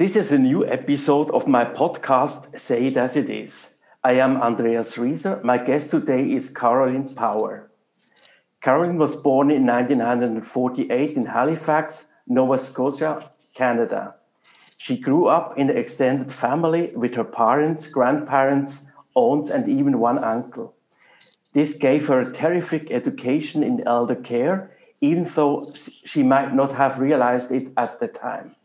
This is a new episode of my podcast, Say It As It Is. I am Andreas Rieser. My guest today is Caroline Power. Caroline was born in 1948 in Halifax, Nova Scotia, Canada. She grew up in an extended family with her parents, grandparents, aunts, and even one uncle. This gave her a terrific education in elder care, even though she might not have realized it at the time.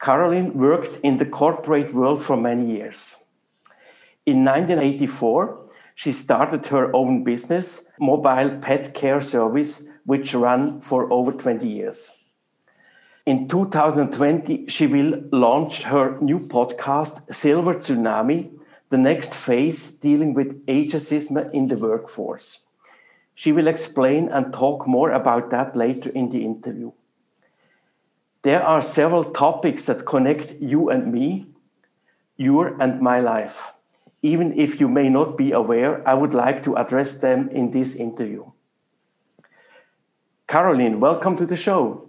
Caroline worked in the corporate world for many years. In 1984, she started her own business, Mobile Pet Care Service, which ran for over 20 years. In 2020, she will launch her new podcast, Silver Tsunami, the next phase dealing with ageism in the workforce. She will explain and talk more about that later in the interview. There are several topics that connect you and me, your and my life. Even if you may not be aware, I would like to address them in this interview. Caroline, welcome to the show.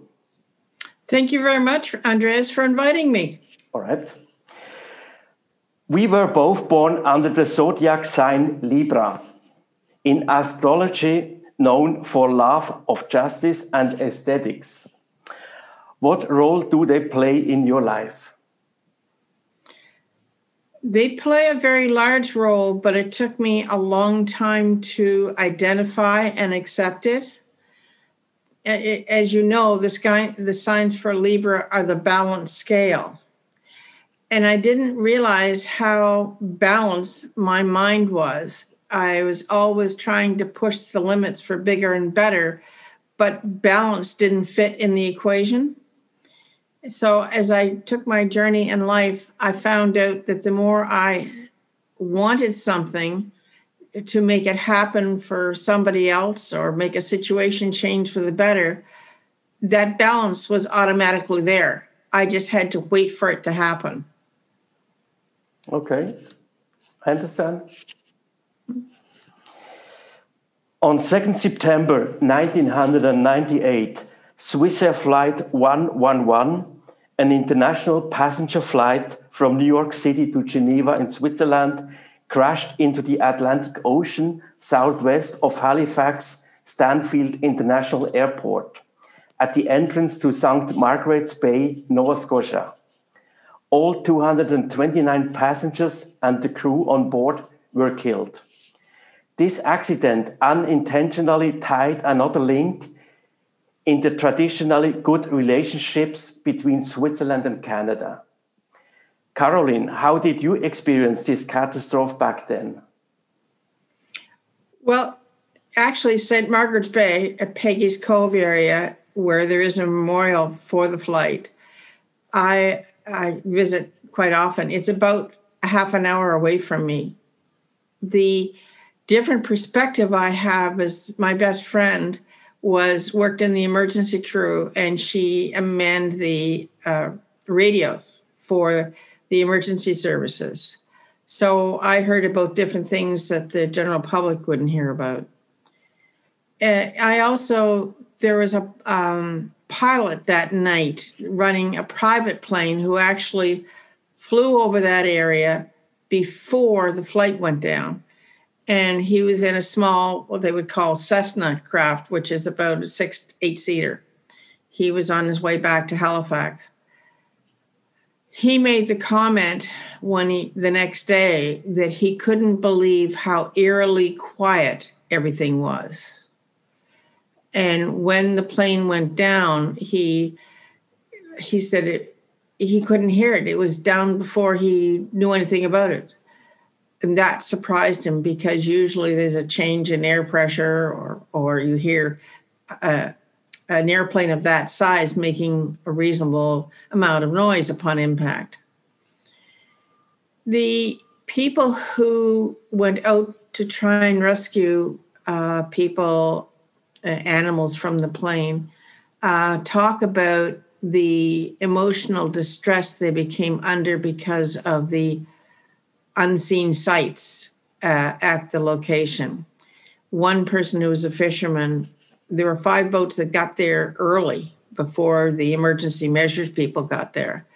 Thank you very much, Andreas, for inviting me. All right. We were both born under the zodiac sign Libra, in astrology known for love of justice and aesthetics. What role do they play in your life? They play a very large role, but it took me a long time to identify and accept it. As you know, the, the signs for Libra are the balance scale. And I didn't realize how balanced my mind was. I was always trying to push the limits for bigger and better, but balance didn't fit in the equation. So, as I took my journey in life, I found out that the more I wanted something to make it happen for somebody else or make a situation change for the better, that balance was automatically there. I just had to wait for it to happen. Okay, I understand. On 2nd September 1998, Swissair Flight 111 an international passenger flight from New York City to Geneva in Switzerland crashed into the Atlantic Ocean southwest of Halifax Stanfield International Airport at the entrance to St. Margaret's Bay, Nova Scotia. All 229 passengers and the crew on board were killed. This accident unintentionally tied another link in the traditionally good relationships between Switzerland and Canada. Caroline, how did you experience this catastrophe back then? Well, actually, St. Margaret's Bay at Peggy's Cove area, where there is a memorial for the flight, I, I visit quite often. It's about a half an hour away from me. The different perspective I have is my best friend was worked in the emergency crew and she manned the uh, radios for the emergency services. So I heard about different things that the general public wouldn't hear about. Uh, I also, there was a um, pilot that night running a private plane who actually flew over that area before the flight went down and he was in a small what they would call cessna craft which is about a six eight seater. He was on his way back to halifax. He made the comment when he the next day that he couldn't believe how eerily quiet everything was. And when the plane went down he he said it he couldn't hear it. It was down before he knew anything about it and that surprised him because usually there's a change in air pressure or or you hear uh, an airplane of that size making a reasonable amount of noise upon impact. The people who went out to try and rescue uh, people, uh, animals from the plane, uh, talk about the emotional distress they became under because of the unseen sights uh, at the location. One person who was a fisherman, there were five boats that got there early before the emergency measures people got there.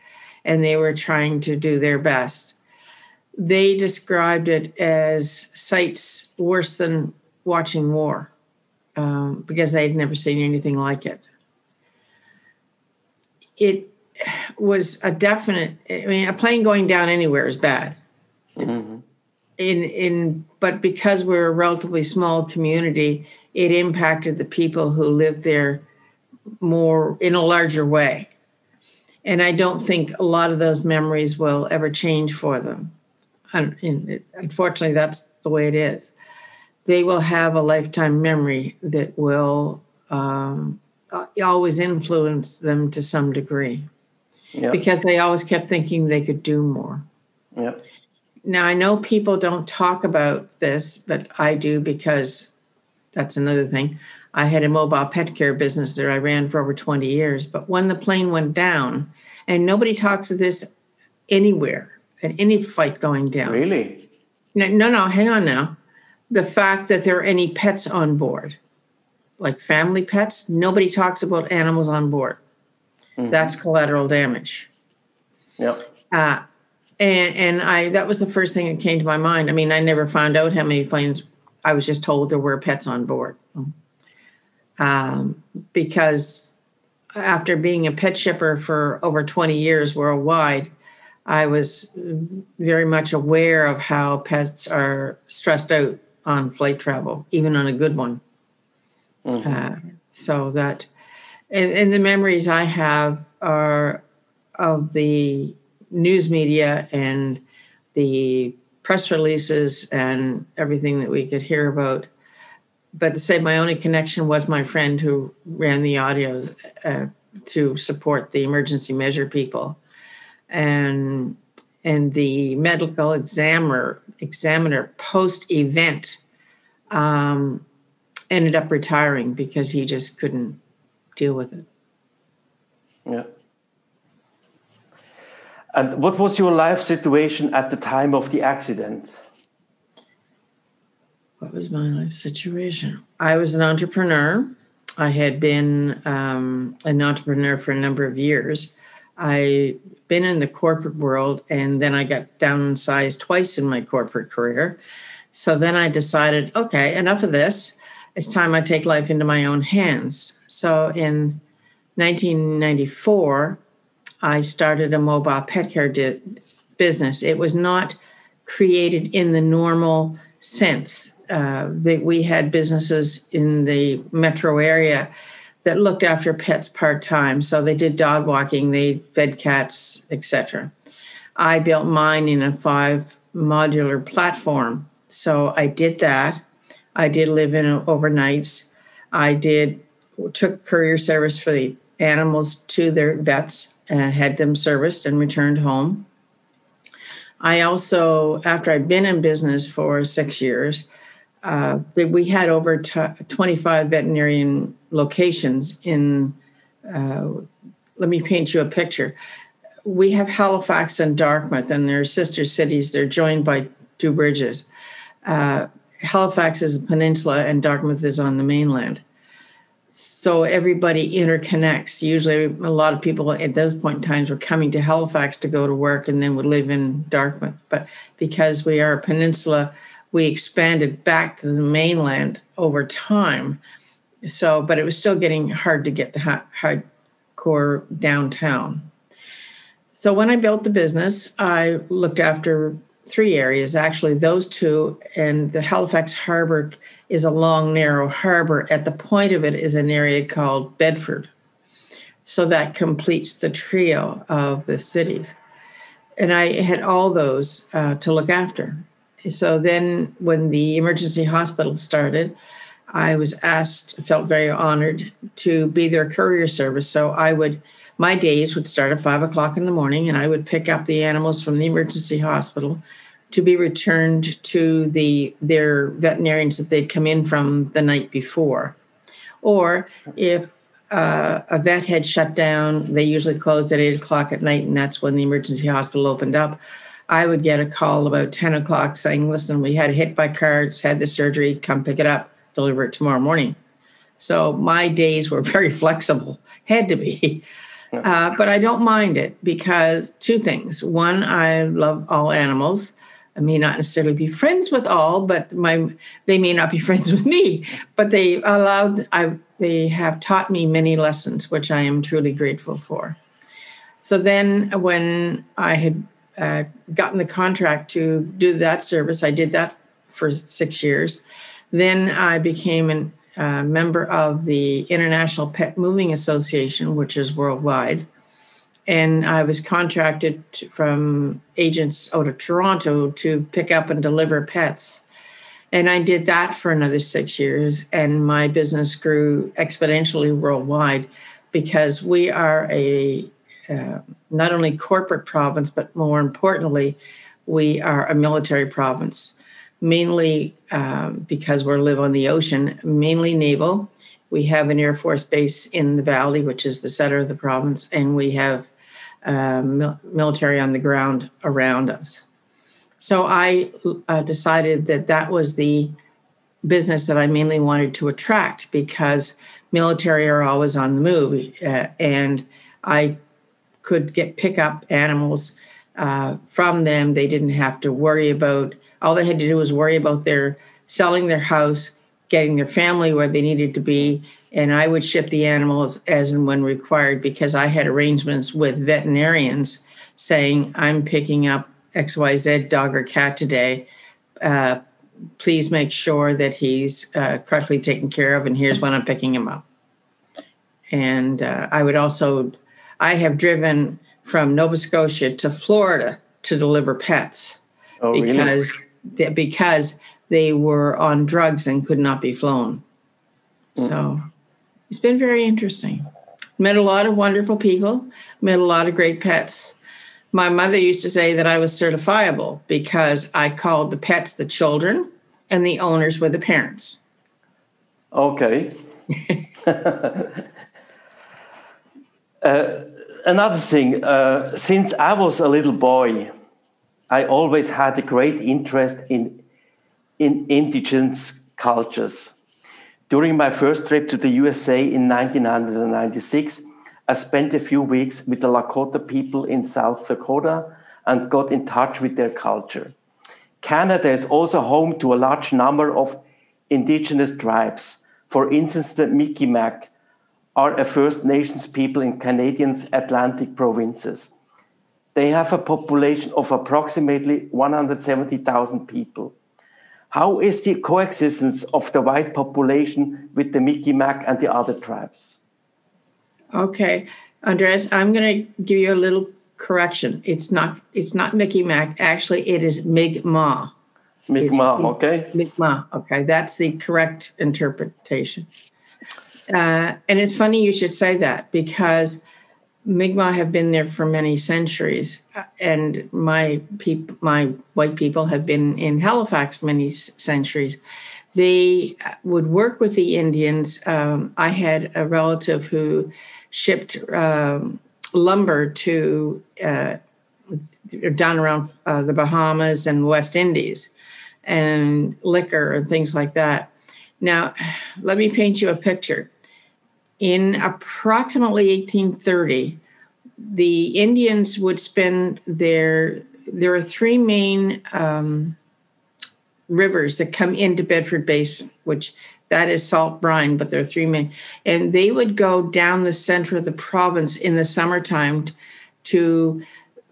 and they were trying to do their best. They described it as sights worse than watching war um, because they'd never seen anything like it. It was a definite, I mean, a plane going down anywhere is bad. Mm-hmm. In, in, but because we're a relatively small community, it impacted the people who lived there more in a larger way. And I don't think a lot of those memories will ever change for them. Unfortunately, that's the way it is. They will have a lifetime memory that will um, always influence them to some degree yep. because they always kept thinking they could do more. Yep. Now, I know people don't talk about this, but I do because that's another thing. I had a mobile pet care business that I ran for over 20 years. But when the plane went down, and nobody talks of this anywhere at any flight going down. Really? No, no, no, hang on now. The fact that there are any pets on board, like family pets, nobody talks about animals on board. Mm-hmm. That's collateral damage. Yep. Uh, and and I that was the first thing that came to my mind. I mean, I never found out how many planes. I was just told there were pets on board um, because after being a pet shipper for over 20 years worldwide, I was very much aware of how pets are stressed out on flight travel, even on a good one. Mm-hmm. Uh, so that, and, and the memories I have are of the news media and the press releases and everything that we could hear about but to say my only connection was my friend who ran the audio uh, to support the emergency measure people, and and the medical examiner examiner post event um, ended up retiring because he just couldn't deal with it. Yeah. And what was your life situation at the time of the accident? what was my life situation? I was an entrepreneur. I had been um, an entrepreneur for a number of years. I been in the corporate world, and then I got downsized twice in my corporate career. So then I decided, okay, enough of this. It's time I take life into my own hands. So in 1994, I started a mobile pet care di- business. It was not created in the normal sense uh, that we had businesses in the metro area that looked after pets part time. So they did dog walking, they fed cats, etc. I built mine in a five modular platform. So I did that. I did live in overnights. I did took courier service for the animals to their vets, and had them serviced and returned home. I also, after I'd been in business for six years, uh, we had over t- 25 veterinarian locations in uh, let me paint you a picture. We have halifax and dartmouth and they're sister cities. They're joined by two bridges. Uh, halifax is a peninsula and dartmouth is on the mainland so everybody interconnects usually a lot of people at those point in times were coming to halifax to go to work and then would live in dartmouth but because we are a peninsula we expanded back to the mainland over time. So, but it was still getting hard to get to hardcore downtown. So, when I built the business, I looked after three areas actually, those two, and the Halifax Harbor is a long, narrow harbor. At the point of it is an area called Bedford. So, that completes the trio of the cities. And I had all those uh, to look after. So then, when the emergency hospital started, I was asked, felt very honored to be their courier service. So I would, my days would start at five o'clock in the morning, and I would pick up the animals from the emergency hospital to be returned to the their veterinarians that they'd come in from the night before. Or if uh, a vet had shut down, they usually closed at eight o'clock at night, and that's when the emergency hospital opened up. I would get a call about 10 o'clock saying, listen, we had hit by cars, had the surgery, come pick it up, deliver it tomorrow morning. So my days were very flexible, had to be. Uh, but I don't mind it because two things. One, I love all animals. I may not necessarily be friends with all, but my they may not be friends with me. But they allowed I they have taught me many lessons, which I am truly grateful for. So then, when I had uh, gotten the contract to do that service, I did that for six years. Then I became a member of the International Pet Moving Association, which is worldwide. And I was contracted from agents out of Toronto to pick up and deliver pets. And I did that for another six years, and my business grew exponentially worldwide because we are a uh, not only corporate province, but more importantly, we are a military province mainly um, because we live on the ocean, mainly naval. We have an Air Force base in the valley, which is the center of the province, and we have uh, mil- military on the ground around us. So I uh, decided that that was the business that I mainly wanted to attract because military are always on the move, uh, and I could get pick up animals uh, from them. They didn't have to worry about all they had to do was worry about their selling their house, getting their family where they needed to be, and I would ship the animals as and when required because I had arrangements with veterinarians saying, I'm picking up XYZ dog or cat today. Uh, please make sure that he's uh, correctly taken care of, and here's when I'm picking him up. And uh, I would also, I have driven from Nova Scotia to Florida to deliver pets oh, because because they were on drugs and could not be flown. Mm-hmm. So it's been very interesting. Met a lot of wonderful people, met a lot of great pets. My mother used to say that I was certifiable because I called the pets the children and the owners were the parents. Okay. uh, another thing, uh, since I was a little boy, I always had a great interest in, in indigenous cultures. During my first trip to the USA in 1996, I spent a few weeks with the Lakota people in South Dakota and got in touch with their culture. Canada is also home to a large number of indigenous tribes. For instance, the Mi'kmaq are a First Nations people in Canadians' Atlantic provinces. They have a population of approximately 170,000 people. How is the coexistence of the white population with the Mi'kmaq and the other tribes? Okay, Andres, I'm going to give you a little correction. It's not it's not Mi'kmaq. Actually, it is Mi'kmaq. Mi'kmaq, okay. Mi'kmaq, okay. That's the correct interpretation. Uh, and it's funny you should say that because Mi'kmaq have been there for many centuries, uh, and my peop- my white people have been in Halifax many centuries. They uh, would work with the Indians. Um, I had a relative who shipped um, lumber to uh, down around uh, the Bahamas and West Indies, and liquor and things like that. Now, let me paint you a picture in approximately 1830, the Indians would spend their, there are three main um, rivers that come into Bedford Basin, which that is salt brine, but there are three main, and they would go down the center of the province in the summertime to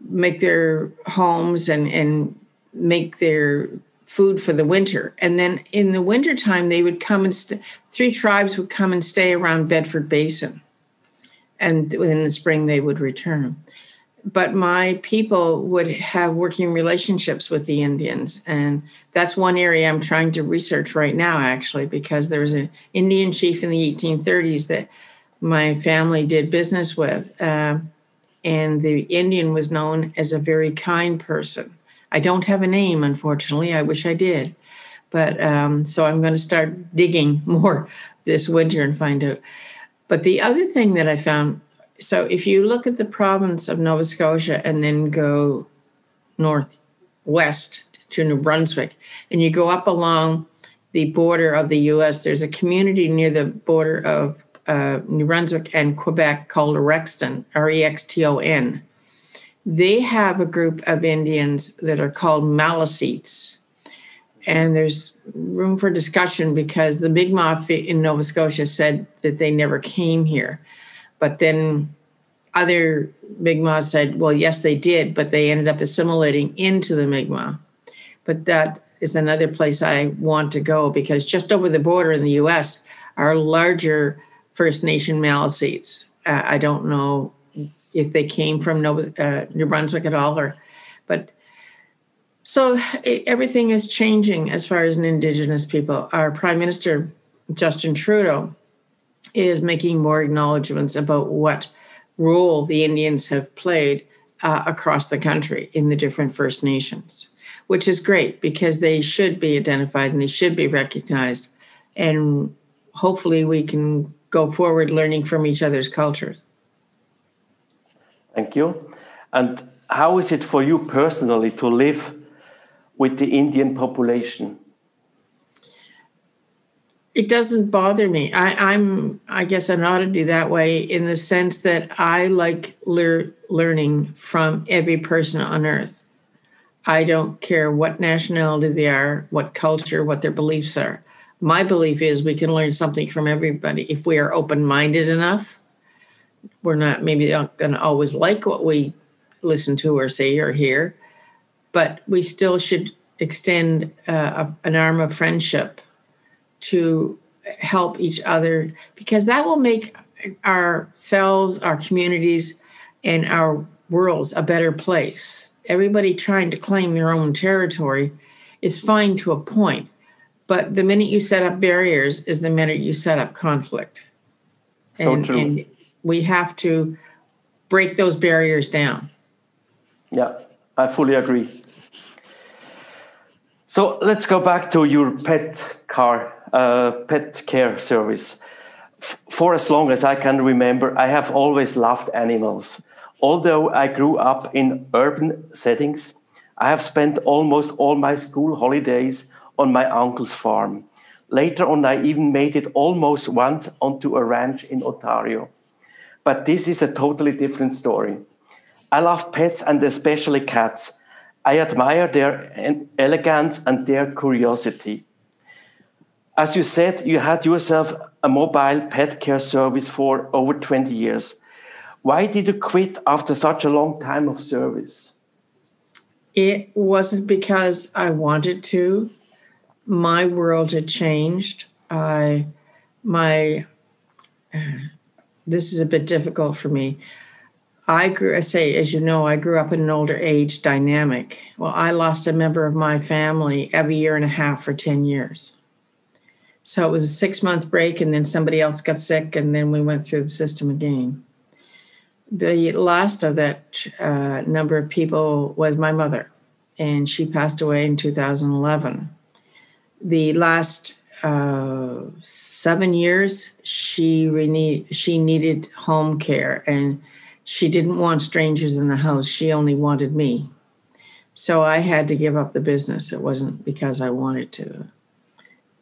make their homes and, and make their food for the winter. And then in the wintertime, they would come and st- three tribes would come and stay around Bedford Basin. And in the spring, they would return. But my people would have working relationships with the Indians. And that's one area I'm trying to research right now, actually, because there was an Indian chief in the 1830s that my family did business with. Uh, and the Indian was known as a very kind person I don't have a name, unfortunately. I wish I did. But um, so I'm going to start digging more this winter and find out. But the other thing that I found so if you look at the province of Nova Scotia and then go northwest to New Brunswick, and you go up along the border of the US, there's a community near the border of uh, New Brunswick and Quebec called Rexton, R E X T O N. They have a group of Indians that are called Maliseets. And there's room for discussion because the Mi'kmaq in Nova Scotia said that they never came here. But then other Mi'kmaq said, well, yes, they did, but they ended up assimilating into the Mi'kmaq. But that is another place I want to go because just over the border in the US are larger First Nation Maliseets. Uh, I don't know if they came from Nova, uh, New Brunswick at all, or, but so it, everything is changing as far as an Indigenous people. Our Prime Minister, Justin Trudeau, is making more acknowledgements about what role the Indians have played uh, across the country in the different First Nations, which is great because they should be identified and they should be recognized. And hopefully we can go forward learning from each other's cultures. Thank you. And how is it for you personally to live with the Indian population? It doesn't bother me. I, am I guess, an oddity that way in the sense that I like lear- learning from every person on earth. I don't care what nationality they are, what culture, what their beliefs are. My belief is we can learn something from everybody if we are open minded enough. We're not maybe not going to always like what we listen to or see or hear, but we still should extend uh, an arm of friendship to help each other because that will make ourselves, our communities, and our worlds a better place. Everybody trying to claim their own territory is fine to a point, but the minute you set up barriers is the minute you set up conflict. So and, true. and we have to break those barriers down. Yeah, I fully agree. So let's go back to your pet car, uh, pet care service. For as long as I can remember, I have always loved animals. Although I grew up in urban settings, I have spent almost all my school holidays on my uncle's farm. Later on, I even made it almost once onto a ranch in Ontario. But this is a totally different story. I love pets and especially cats I admire their elegance and their curiosity. As you said, you had yourself a mobile pet care service for over 20 years. Why did you quit after such a long time of service? It wasn't because I wanted to. My world had changed. I, my, this is a bit difficult for me. I grew, I say, as you know, I grew up in an older age dynamic. Well, I lost a member of my family every year and a half for 10 years. So it was a six month break, and then somebody else got sick, and then we went through the system again. The last of that uh, number of people was my mother, and she passed away in 2011. The last uh, seven years, she, she needed home care, and she didn't want strangers in the house. She only wanted me. So I had to give up the business. It wasn't because I wanted to.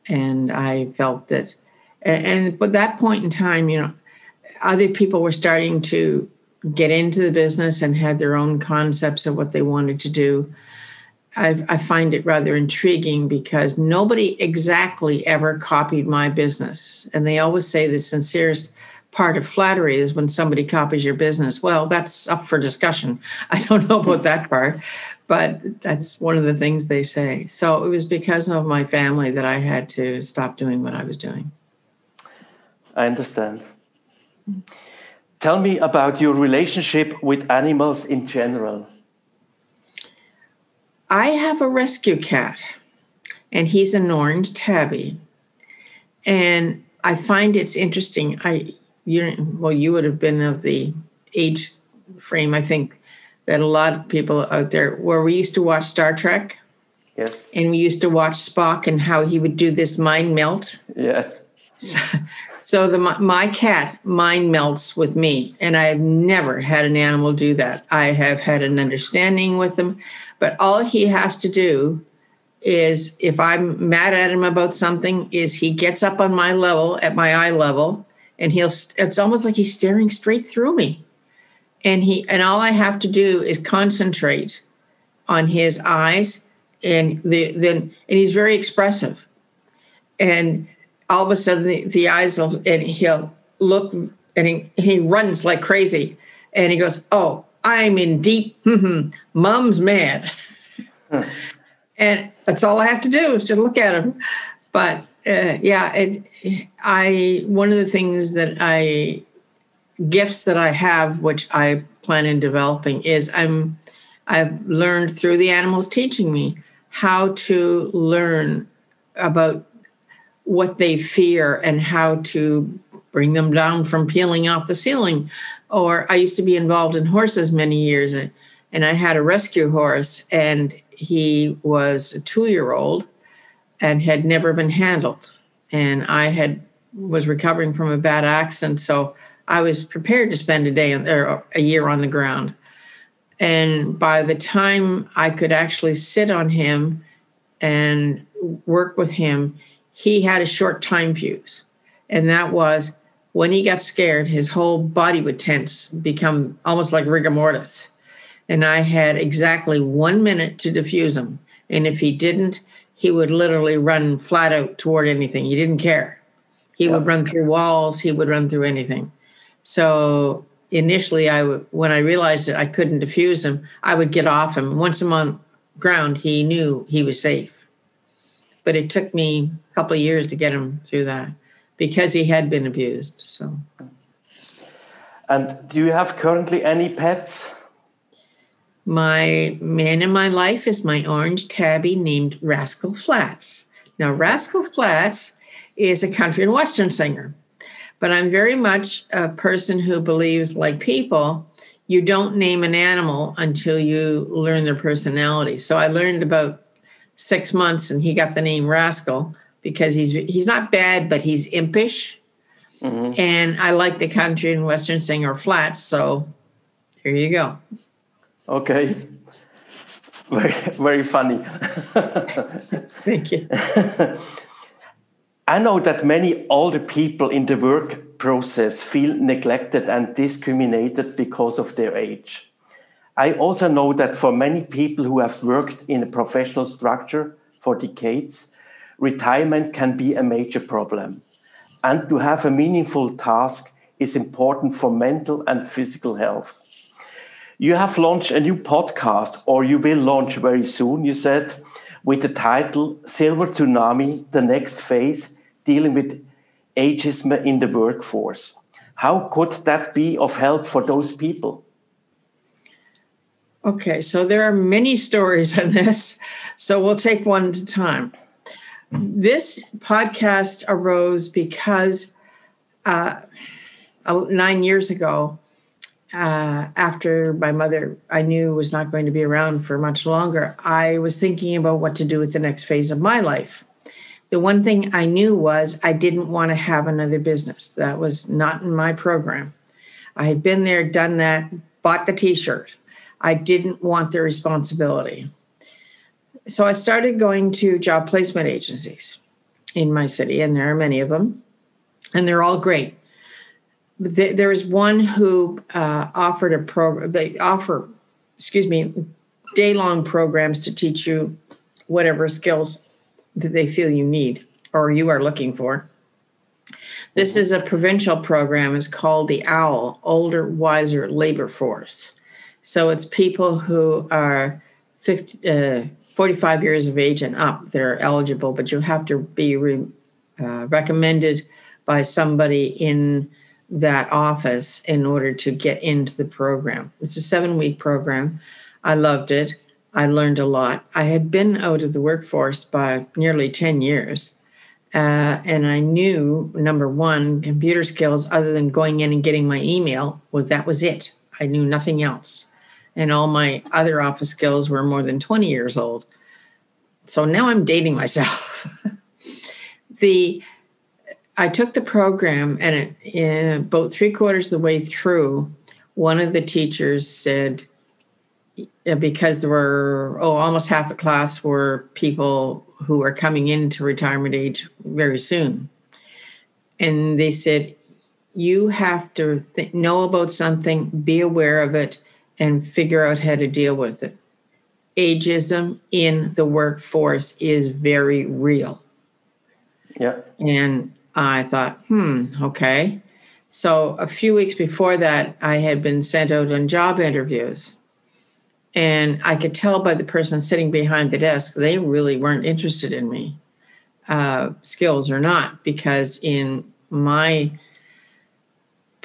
And I felt that, and but that point in time, you know, other people were starting to get into the business and had their own concepts of what they wanted to do. I, I find it rather intriguing because nobody exactly ever copied my business. And they always say the sincerest part of flattery is when somebody copies your business. Well, that's up for discussion. I don't know about that part, but that's one of the things they say. So it was because of my family that I had to stop doing what I was doing. I understand. Tell me about your relationship with animals in general. I have a rescue cat, and he's an orange tabby. And I find it's interesting. I you well, you would have been of the age frame, I think, that a lot of people out there where we used to watch Star Trek. Yes. And we used to watch Spock and how he would do this mind meld. Yeah. So, so the my cat mind melds with me, and I have never had an animal do that. I have had an understanding with him, but all he has to do is if I'm mad at him about something, is he gets up on my level, at my eye level, and he'll it's almost like he's staring straight through me. And he and all i have to do is concentrate on his eyes and the then and he's very expressive. And all of a sudden the, the eyes will and he'll look and he, he runs like crazy. And he goes oh i'm in deep mom's mad hmm. and that's all i have to do is just look at him but uh, yeah it i one of the things that i gifts that i have which i plan in developing is i'm i've learned through the animals teaching me how to learn about what they fear and how to bring them down from peeling off the ceiling. Or I used to be involved in horses many years, and I had a rescue horse, and he was a two year old and had never been handled. And I had was recovering from a bad accident, so I was prepared to spend a day or a year on the ground. And by the time I could actually sit on him and work with him, he had a short time fuse. And that was when he got scared, his whole body would tense, become almost like rigor mortis. And I had exactly one minute to defuse him. And if he didn't, he would literally run flat out toward anything. He didn't care. He yeah. would run through walls, he would run through anything. So initially, I w- when I realized that I couldn't defuse him, I would get off him. Once I'm on ground, he knew he was safe but it took me a couple of years to get him through that because he had been abused. So. And do you have currently any pets? My man in my life is my orange tabby named Rascal Flatts. Now, Rascal Flatts is a country and western singer, but I'm very much a person who believes, like people, you don't name an animal until you learn their personality. So I learned about six months and he got the name Rascal because he's he's not bad, but he's impish. Mm-hmm. And I like the country and western singer Flatts, so here you go. Okay. Very very funny. Thank you. I know that many older people in the work process feel neglected and discriminated because of their age. I also know that for many people who have worked in a professional structure for decades, retirement can be a major problem. And to have a meaningful task is important for mental and physical health. You have launched a new podcast, or you will launch very soon, you said, with the title Silver Tsunami The Next Phase Dealing with Ageism in the Workforce. How could that be of help for those people? Okay, so there are many stories on this. So we'll take one at a time. This podcast arose because uh, nine years ago, uh, after my mother I knew was not going to be around for much longer, I was thinking about what to do with the next phase of my life. The one thing I knew was I didn't want to have another business. That was not in my program. I had been there, done that, bought the t shirt I didn't want the responsibility. So I started going to job placement agencies in my city, and there are many of them, and they're all great. But one who uh, offered a program, they offer, excuse me, day long programs to teach you whatever skills that they feel you need or you are looking for. This is a provincial program. It's called the OWL, Older Wiser Labor Force. So it's people who are 50, uh, 45 years of age and up that are eligible, but you have to be re, uh, recommended by somebody in that office in order to get into the program. It's a seven week program. I loved it. I learned a lot. I had been out of the workforce by nearly 10 years. Uh, and I knew number one, computer skills, other than going in and getting my email, well, that was it. I knew nothing else and all my other office skills were more than 20 years old. So now I'm dating myself. the I took the program and it, about three quarters of the way through, one of the teachers said, uh, because there were oh almost half the class were people who were coming into retirement age very soon, and they said, you have to th- know about something, be aware of it, and figure out how to deal with it. Ageism in the workforce is very real. Yeah. And I thought, hmm, okay. So a few weeks before that, I had been sent out on job interviews. And I could tell by the person sitting behind the desk, they really weren't interested in me, uh, skills or not, because in my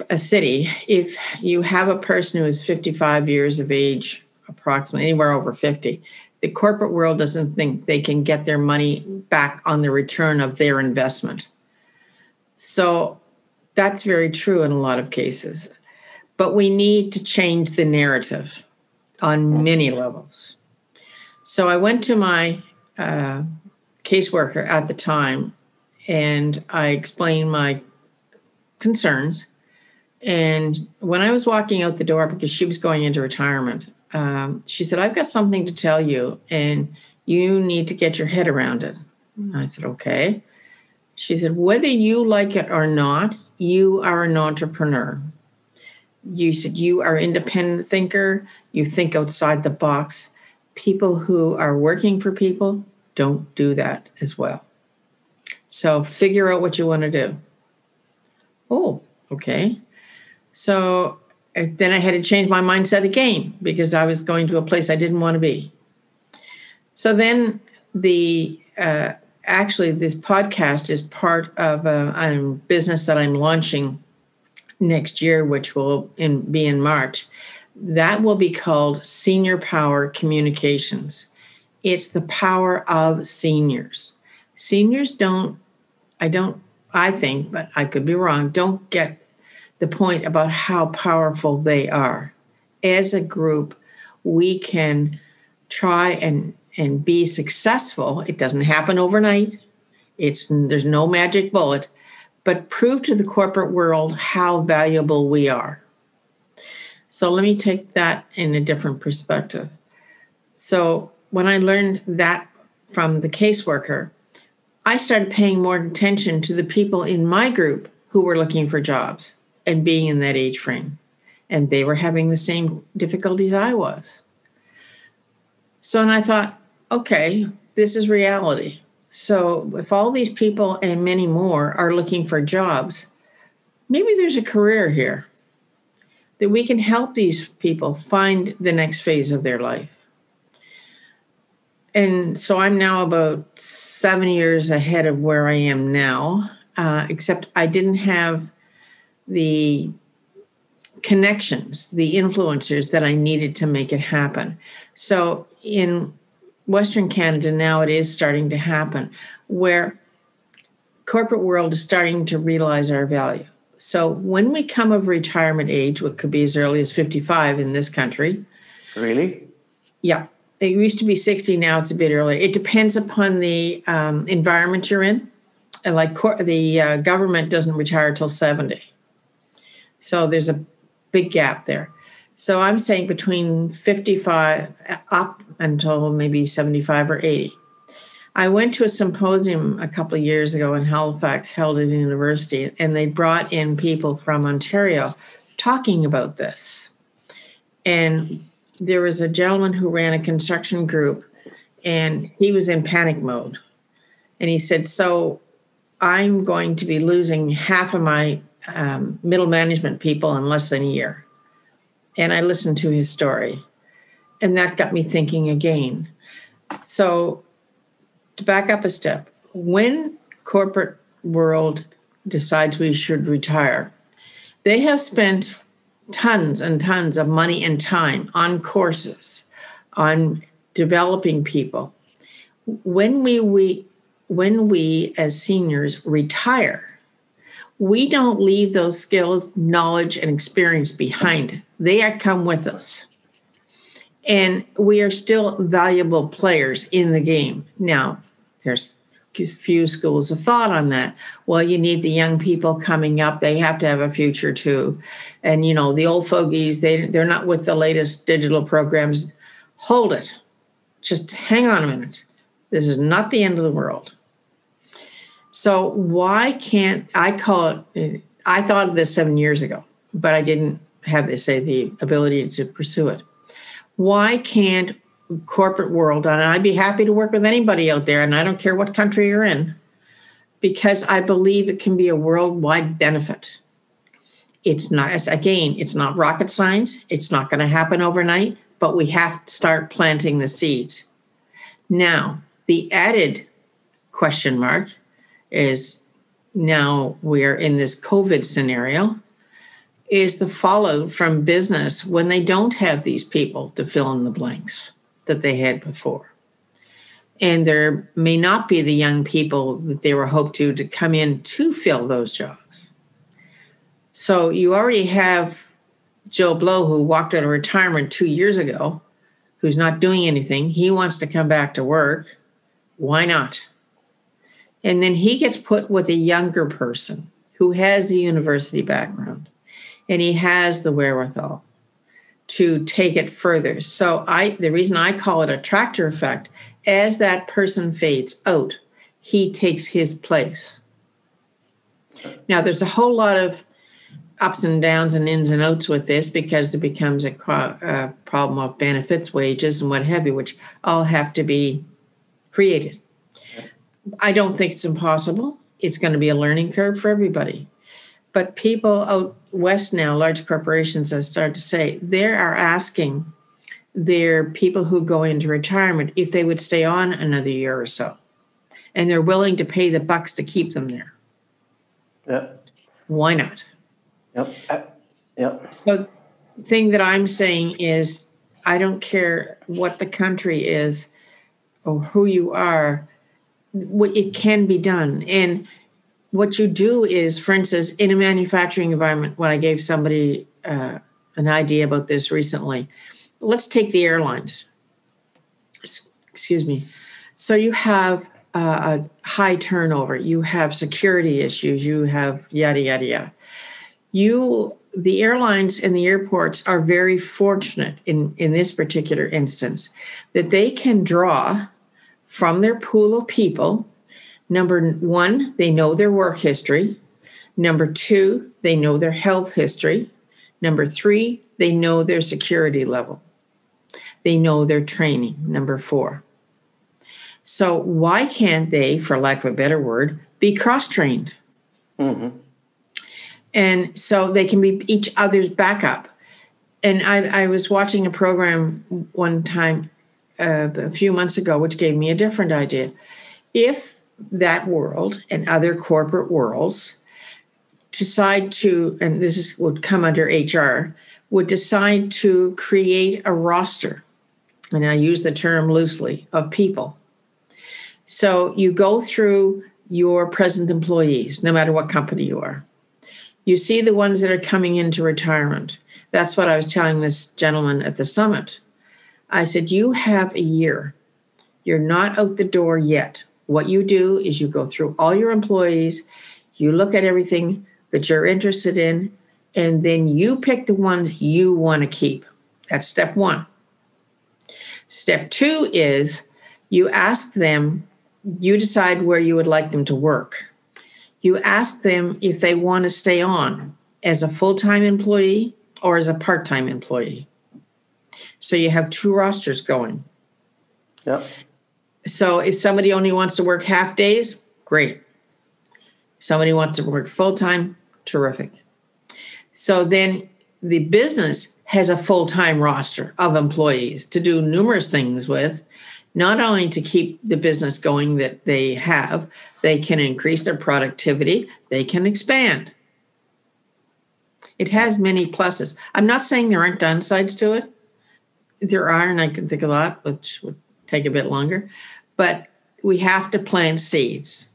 a city, if you have a person who is 55 years of age, approximately anywhere over 50, the corporate world doesn't think they can get their money back on the return of their investment. So that's very true in a lot of cases. But we need to change the narrative on many levels. So I went to my uh, caseworker at the time and I explained my concerns. And when I was walking out the door, because she was going into retirement, um, she said, I've got something to tell you, and you need to get your head around it. I said, Okay. She said, Whether you like it or not, you are an entrepreneur. You said you are independent thinker, you think outside the box. People who are working for people don't do that as well. So figure out what you want to do. Oh, okay. So then I had to change my mindset again because I was going to a place I didn't want to be. So then the uh, actually this podcast is part of a, a, business that I'm launching next year, which will in, be in March. That will be called Senior Power Communications. It's the power of seniors. Seniors don't, I don't, I think, but I could be wrong, don't get the point about how powerful they are. As a group, we can try and, and be successful. It doesn't happen overnight. It's there's no magic bullet, but prove to the corporate world how valuable we are. So let me take that in a different perspective. So when I learned that from the caseworker, I started paying more attention to the people in my group who were looking for jobs and being in that age frame. And they were having the same difficulties I was. So, and I thought, okay, this is reality. So, if all these people and many more are looking for jobs, maybe there's a career here that we can help these people find the next phase of their life. And so I'm now about seven years ahead of where I am now, uh, except I didn't have the connections, the influencers that I needed to make it happen. So in Western Canada now it is starting to happen where corporate world is starting to realize our value. So when we come of retirement age, what could be as early as 55 in this country. Really? Yeah. It used to be 60, now it's a bit earlier. It depends upon the um, environment you're in. And like cor- the uh, government doesn't retire till 70. So there's a big gap there. So I'm saying between 55 up until maybe 75 or 80. I went to a symposium a couple of years ago in Halifax, held at a university, and they brought in people from Ontario talking about this. And there was a gentleman who ran a construction group, and he was in panic mode. And he said, So I'm going to be losing half of my um, middle management people in less than a year. And I listened to his story. And that got me thinking again. So, to back up a step, when corporate world decides we should retire, they have spent tons and tons of money and time on courses, on developing people. When we, we when we as seniors retire, we don't leave those skills, knowledge, and experience behind. They come with us. And we are still valuable players in the game. Now, there's a few schools of thought on that. Well, you need the young people coming up. They have to have a future too. And, you know, the old fogies, they, they're not with the latest digital programs. Hold it. Just hang on a minute. This is not the end of the world. So why can't I call it? I thought of this seven years ago, but I didn't have, say, the ability to pursue it. Why can't corporate world, and I'd be happy to work with anybody out there, and I don't care what country you're in, because I believe it can be a worldwide benefit. It's not, again, it's not rocket science. It's not going to happen overnight, but we have to start planting the seeds. Now, the added question mark is now we're in this COVID scenario is the fallout from business when they don't have these people to fill in the blanks that they had before. And there may not be the young people that they were hoped to to come in to fill those jobs. So you already have Joe Blow, who walked out of retirement two years ago, who's not doing anything. He wants to come back to work. Why not? And then he gets put with a younger person who has the university background and he has the wherewithal to take it further. So I the reason I call it a tractor effect, as that person fades out, he takes his place. Now there's a whole lot of ups and downs and ins and outs with this because there becomes a, a problem of benefits, wages, and what have you, which all have to be created. I don't think it's impossible. It's going to be a learning curve for everybody. But people out west now, large corporations have started to say they are asking their people who go into retirement if they would stay on another year or so. And they're willing to pay the bucks to keep them there. Yeah. Why not? Yep. Yep. So the thing that I'm saying is I don't care what the country is or who you are, it can be done. And what you do is, for instance, in a manufacturing environment, when I gave somebody uh, an idea about this recently, let's take the airlines. Excuse me. So you have uh, a high turnover, you have security issues, you have yada yada yada. You, the airlines and the airports are very fortunate in in this particular instance that they can draw from their pool of people Number one, they know their work history. Number two, they know their health history. Number three, they know their security level. They know their training. Number four. So, why can't they, for lack of a better word, be cross trained? Mm-hmm. And so they can be each other's backup. And I, I was watching a program one time uh, a few months ago, which gave me a different idea. If that world and other corporate worlds decide to, and this is, would come under HR, would decide to create a roster, and I use the term loosely, of people. So you go through your present employees, no matter what company you are. You see the ones that are coming into retirement. That's what I was telling this gentleman at the summit. I said, You have a year. You're not out the door yet. What you do is you go through all your employees, you look at everything that you're interested in, and then you pick the ones you want to keep. That's step one. Step two is you ask them, you decide where you would like them to work. You ask them if they want to stay on as a full time employee or as a part time employee. So you have two rosters going. Yep. So if somebody only wants to work half days, great. Somebody wants to work full time, terrific. So then the business has a full time roster of employees to do numerous things with, not only to keep the business going that they have, they can increase their productivity, they can expand. It has many pluses. I'm not saying there aren't downsides to it. There are, and I can think a lot, which would take a bit longer but we have to plant seeds.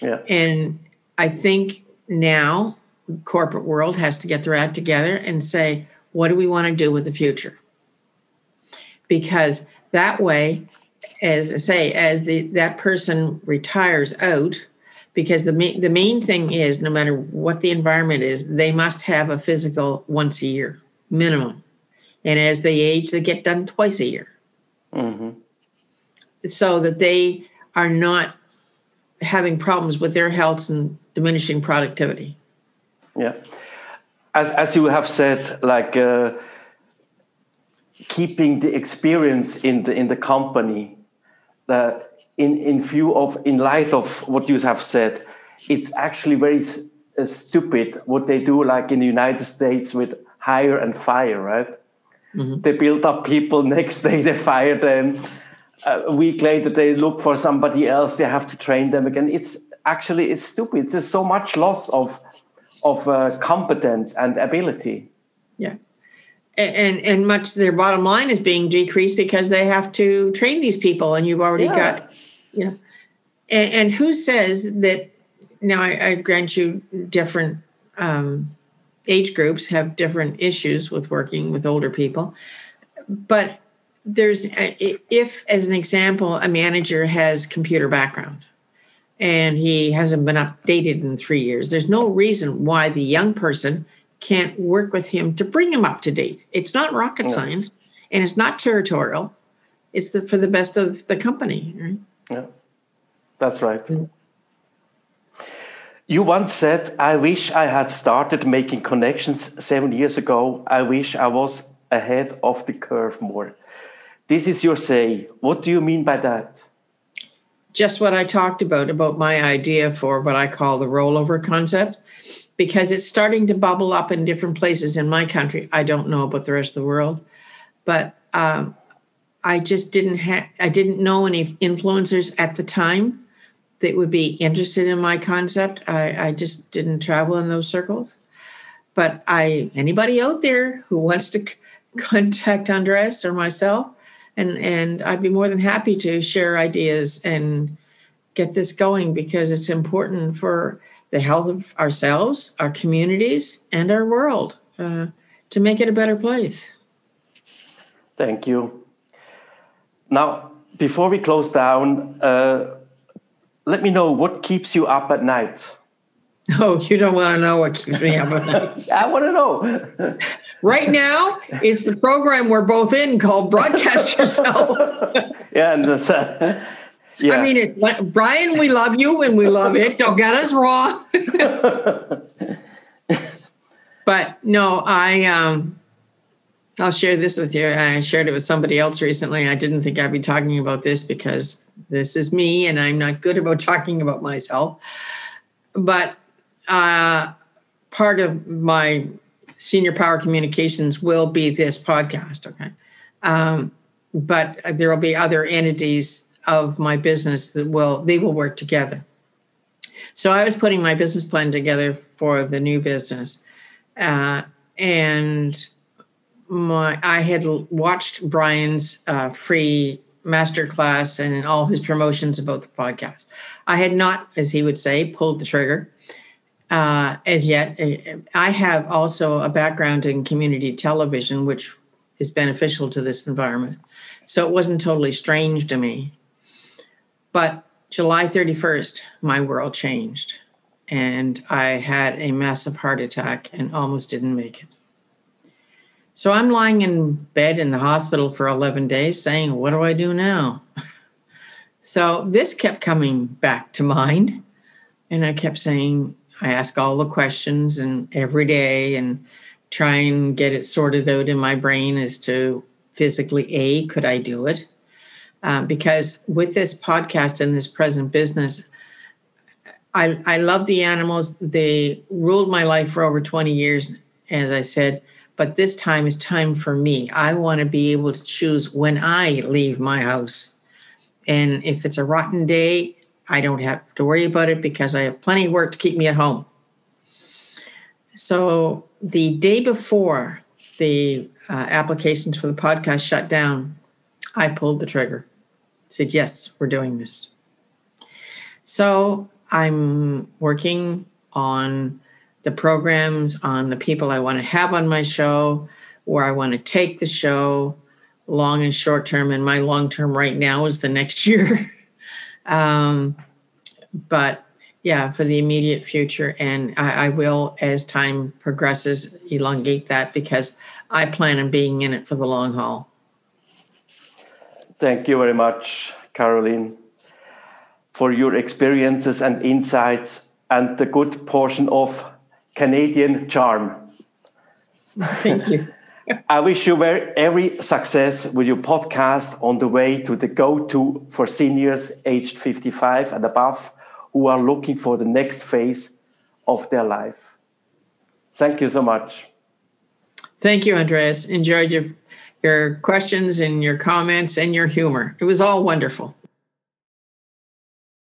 Yeah. And I think now corporate world has to get their act together and say, what do we want to do with the future? Because that way, as I say, as the that person retires out, because the main the main thing is no matter what the environment is, they must have a physical once a year minimum, and as they age, they get done twice a year. Mm-hmm so that they are not having problems with their health and diminishing productivity. Yeah. As, as you have said, like uh, keeping the experience in the in the company, that in in view of in light of what you have said, it's actually very uh, stupid what they do, like in the United States with hire and fire, right? Mm-hmm. They build up people. Next day they fire them. a week later they look for somebody else. They have to train them again. It's actually it's stupid. There's so much loss of of uh, competence and ability. Yeah. And and much their bottom line is being decreased because they have to train these people, and you've already yeah. got, yeah. And, and, who says that? Now I, I grant you different um, age groups have different issues with working with older people, but there's uh, if, as an example, a manager has computer background and he hasn't been updated in three years. There's no reason why the young person can't work with him to bring him up to date. It's not rocket yeah. science and it's not territorial. It's the, for the best of the company. Right? Yeah, that's right. Mm. You once said, I wish I had started making connections seven years ago. I wish I was ahead of the curve more. This is your say. What do you mean by that? just what I talked about, about my idea for what I call the rollover concept, because it's starting to bubble up in different places in my country. I don't know about the rest of the world, but um, I just didn't have, I didn't know any influencers at the time that would be interested in my concept. I, I just didn't travel in those circles. But I, anybody out there who wants to c- contact Andreas or myself, and and I'd be more than happy to share ideas and get this going because it's important for the health of ourselves, our communities, and our world uh, to make it a better place. Thank you. Now, before we close down, uh, let me know what keeps you up at night. Oh, you don't want to know what keeps me up at night. I want to know. right now, it's the program we're both in called Broadcast Yourself. yeah, and that's, uh, yeah. I mean, it's Brian, we love you and we love it. Don't get us wrong. but no, I um, I'll share this with you. I shared it with somebody else recently. I didn't think I'd be talking about this because this is me and I'm not good about talking about myself. But uh, part of my senior power communications will be this podcast. Okay. Um, but there will be other entities of my business that will they will work together. So I was putting my business plan together for the new business, uh, and my I had watched Brian's uh, free masterclass and all his promotions about the podcast. I had not, as he would say, pulled the trigger uh, as yet. I have also a background in community television, which is beneficial to this environment. So it wasn't totally strange to me. But July 31st, my world changed. And I had a massive heart attack and almost didn't make it. So I'm lying in bed in the hospital for 11 days saying, What do I do now? So this kept coming back to mind. And I kept saying, I ask all the questions and every day and try and get it sorted out in my brain as to physically, A, could I do it? Uh, because with this podcast and this present business, I, I love the animals. They ruled my life for over 20 years, as I said, but this time is time for me. I want to be able to choose when I leave my house. And if it's a rotten day, I don't have to worry about it because I have plenty of work to keep me at home. So the day before the uh, applications for the podcast shut down, I pulled the trigger. Said, yes, we're doing this. So I'm working on the programs, on the people I want to have on my show, where I want to take the show, long and short term. And my long term right now is the next year. Um, but yeah, for the immediate future. And I, I, will, as time progresses, elongate that because I plan on being in it for the long haul. Thank you very much, Caroline, for your experiences and insights and the good portion of Canadian charm. Thank you. I wish you very, every success with your podcast on the way to the go to for seniors aged 55 and above who are looking for the next phase of their life. Thank you so much. Thank you, Andreas. Enjoyed your, your questions and your comments and your humor. It was all wonderful.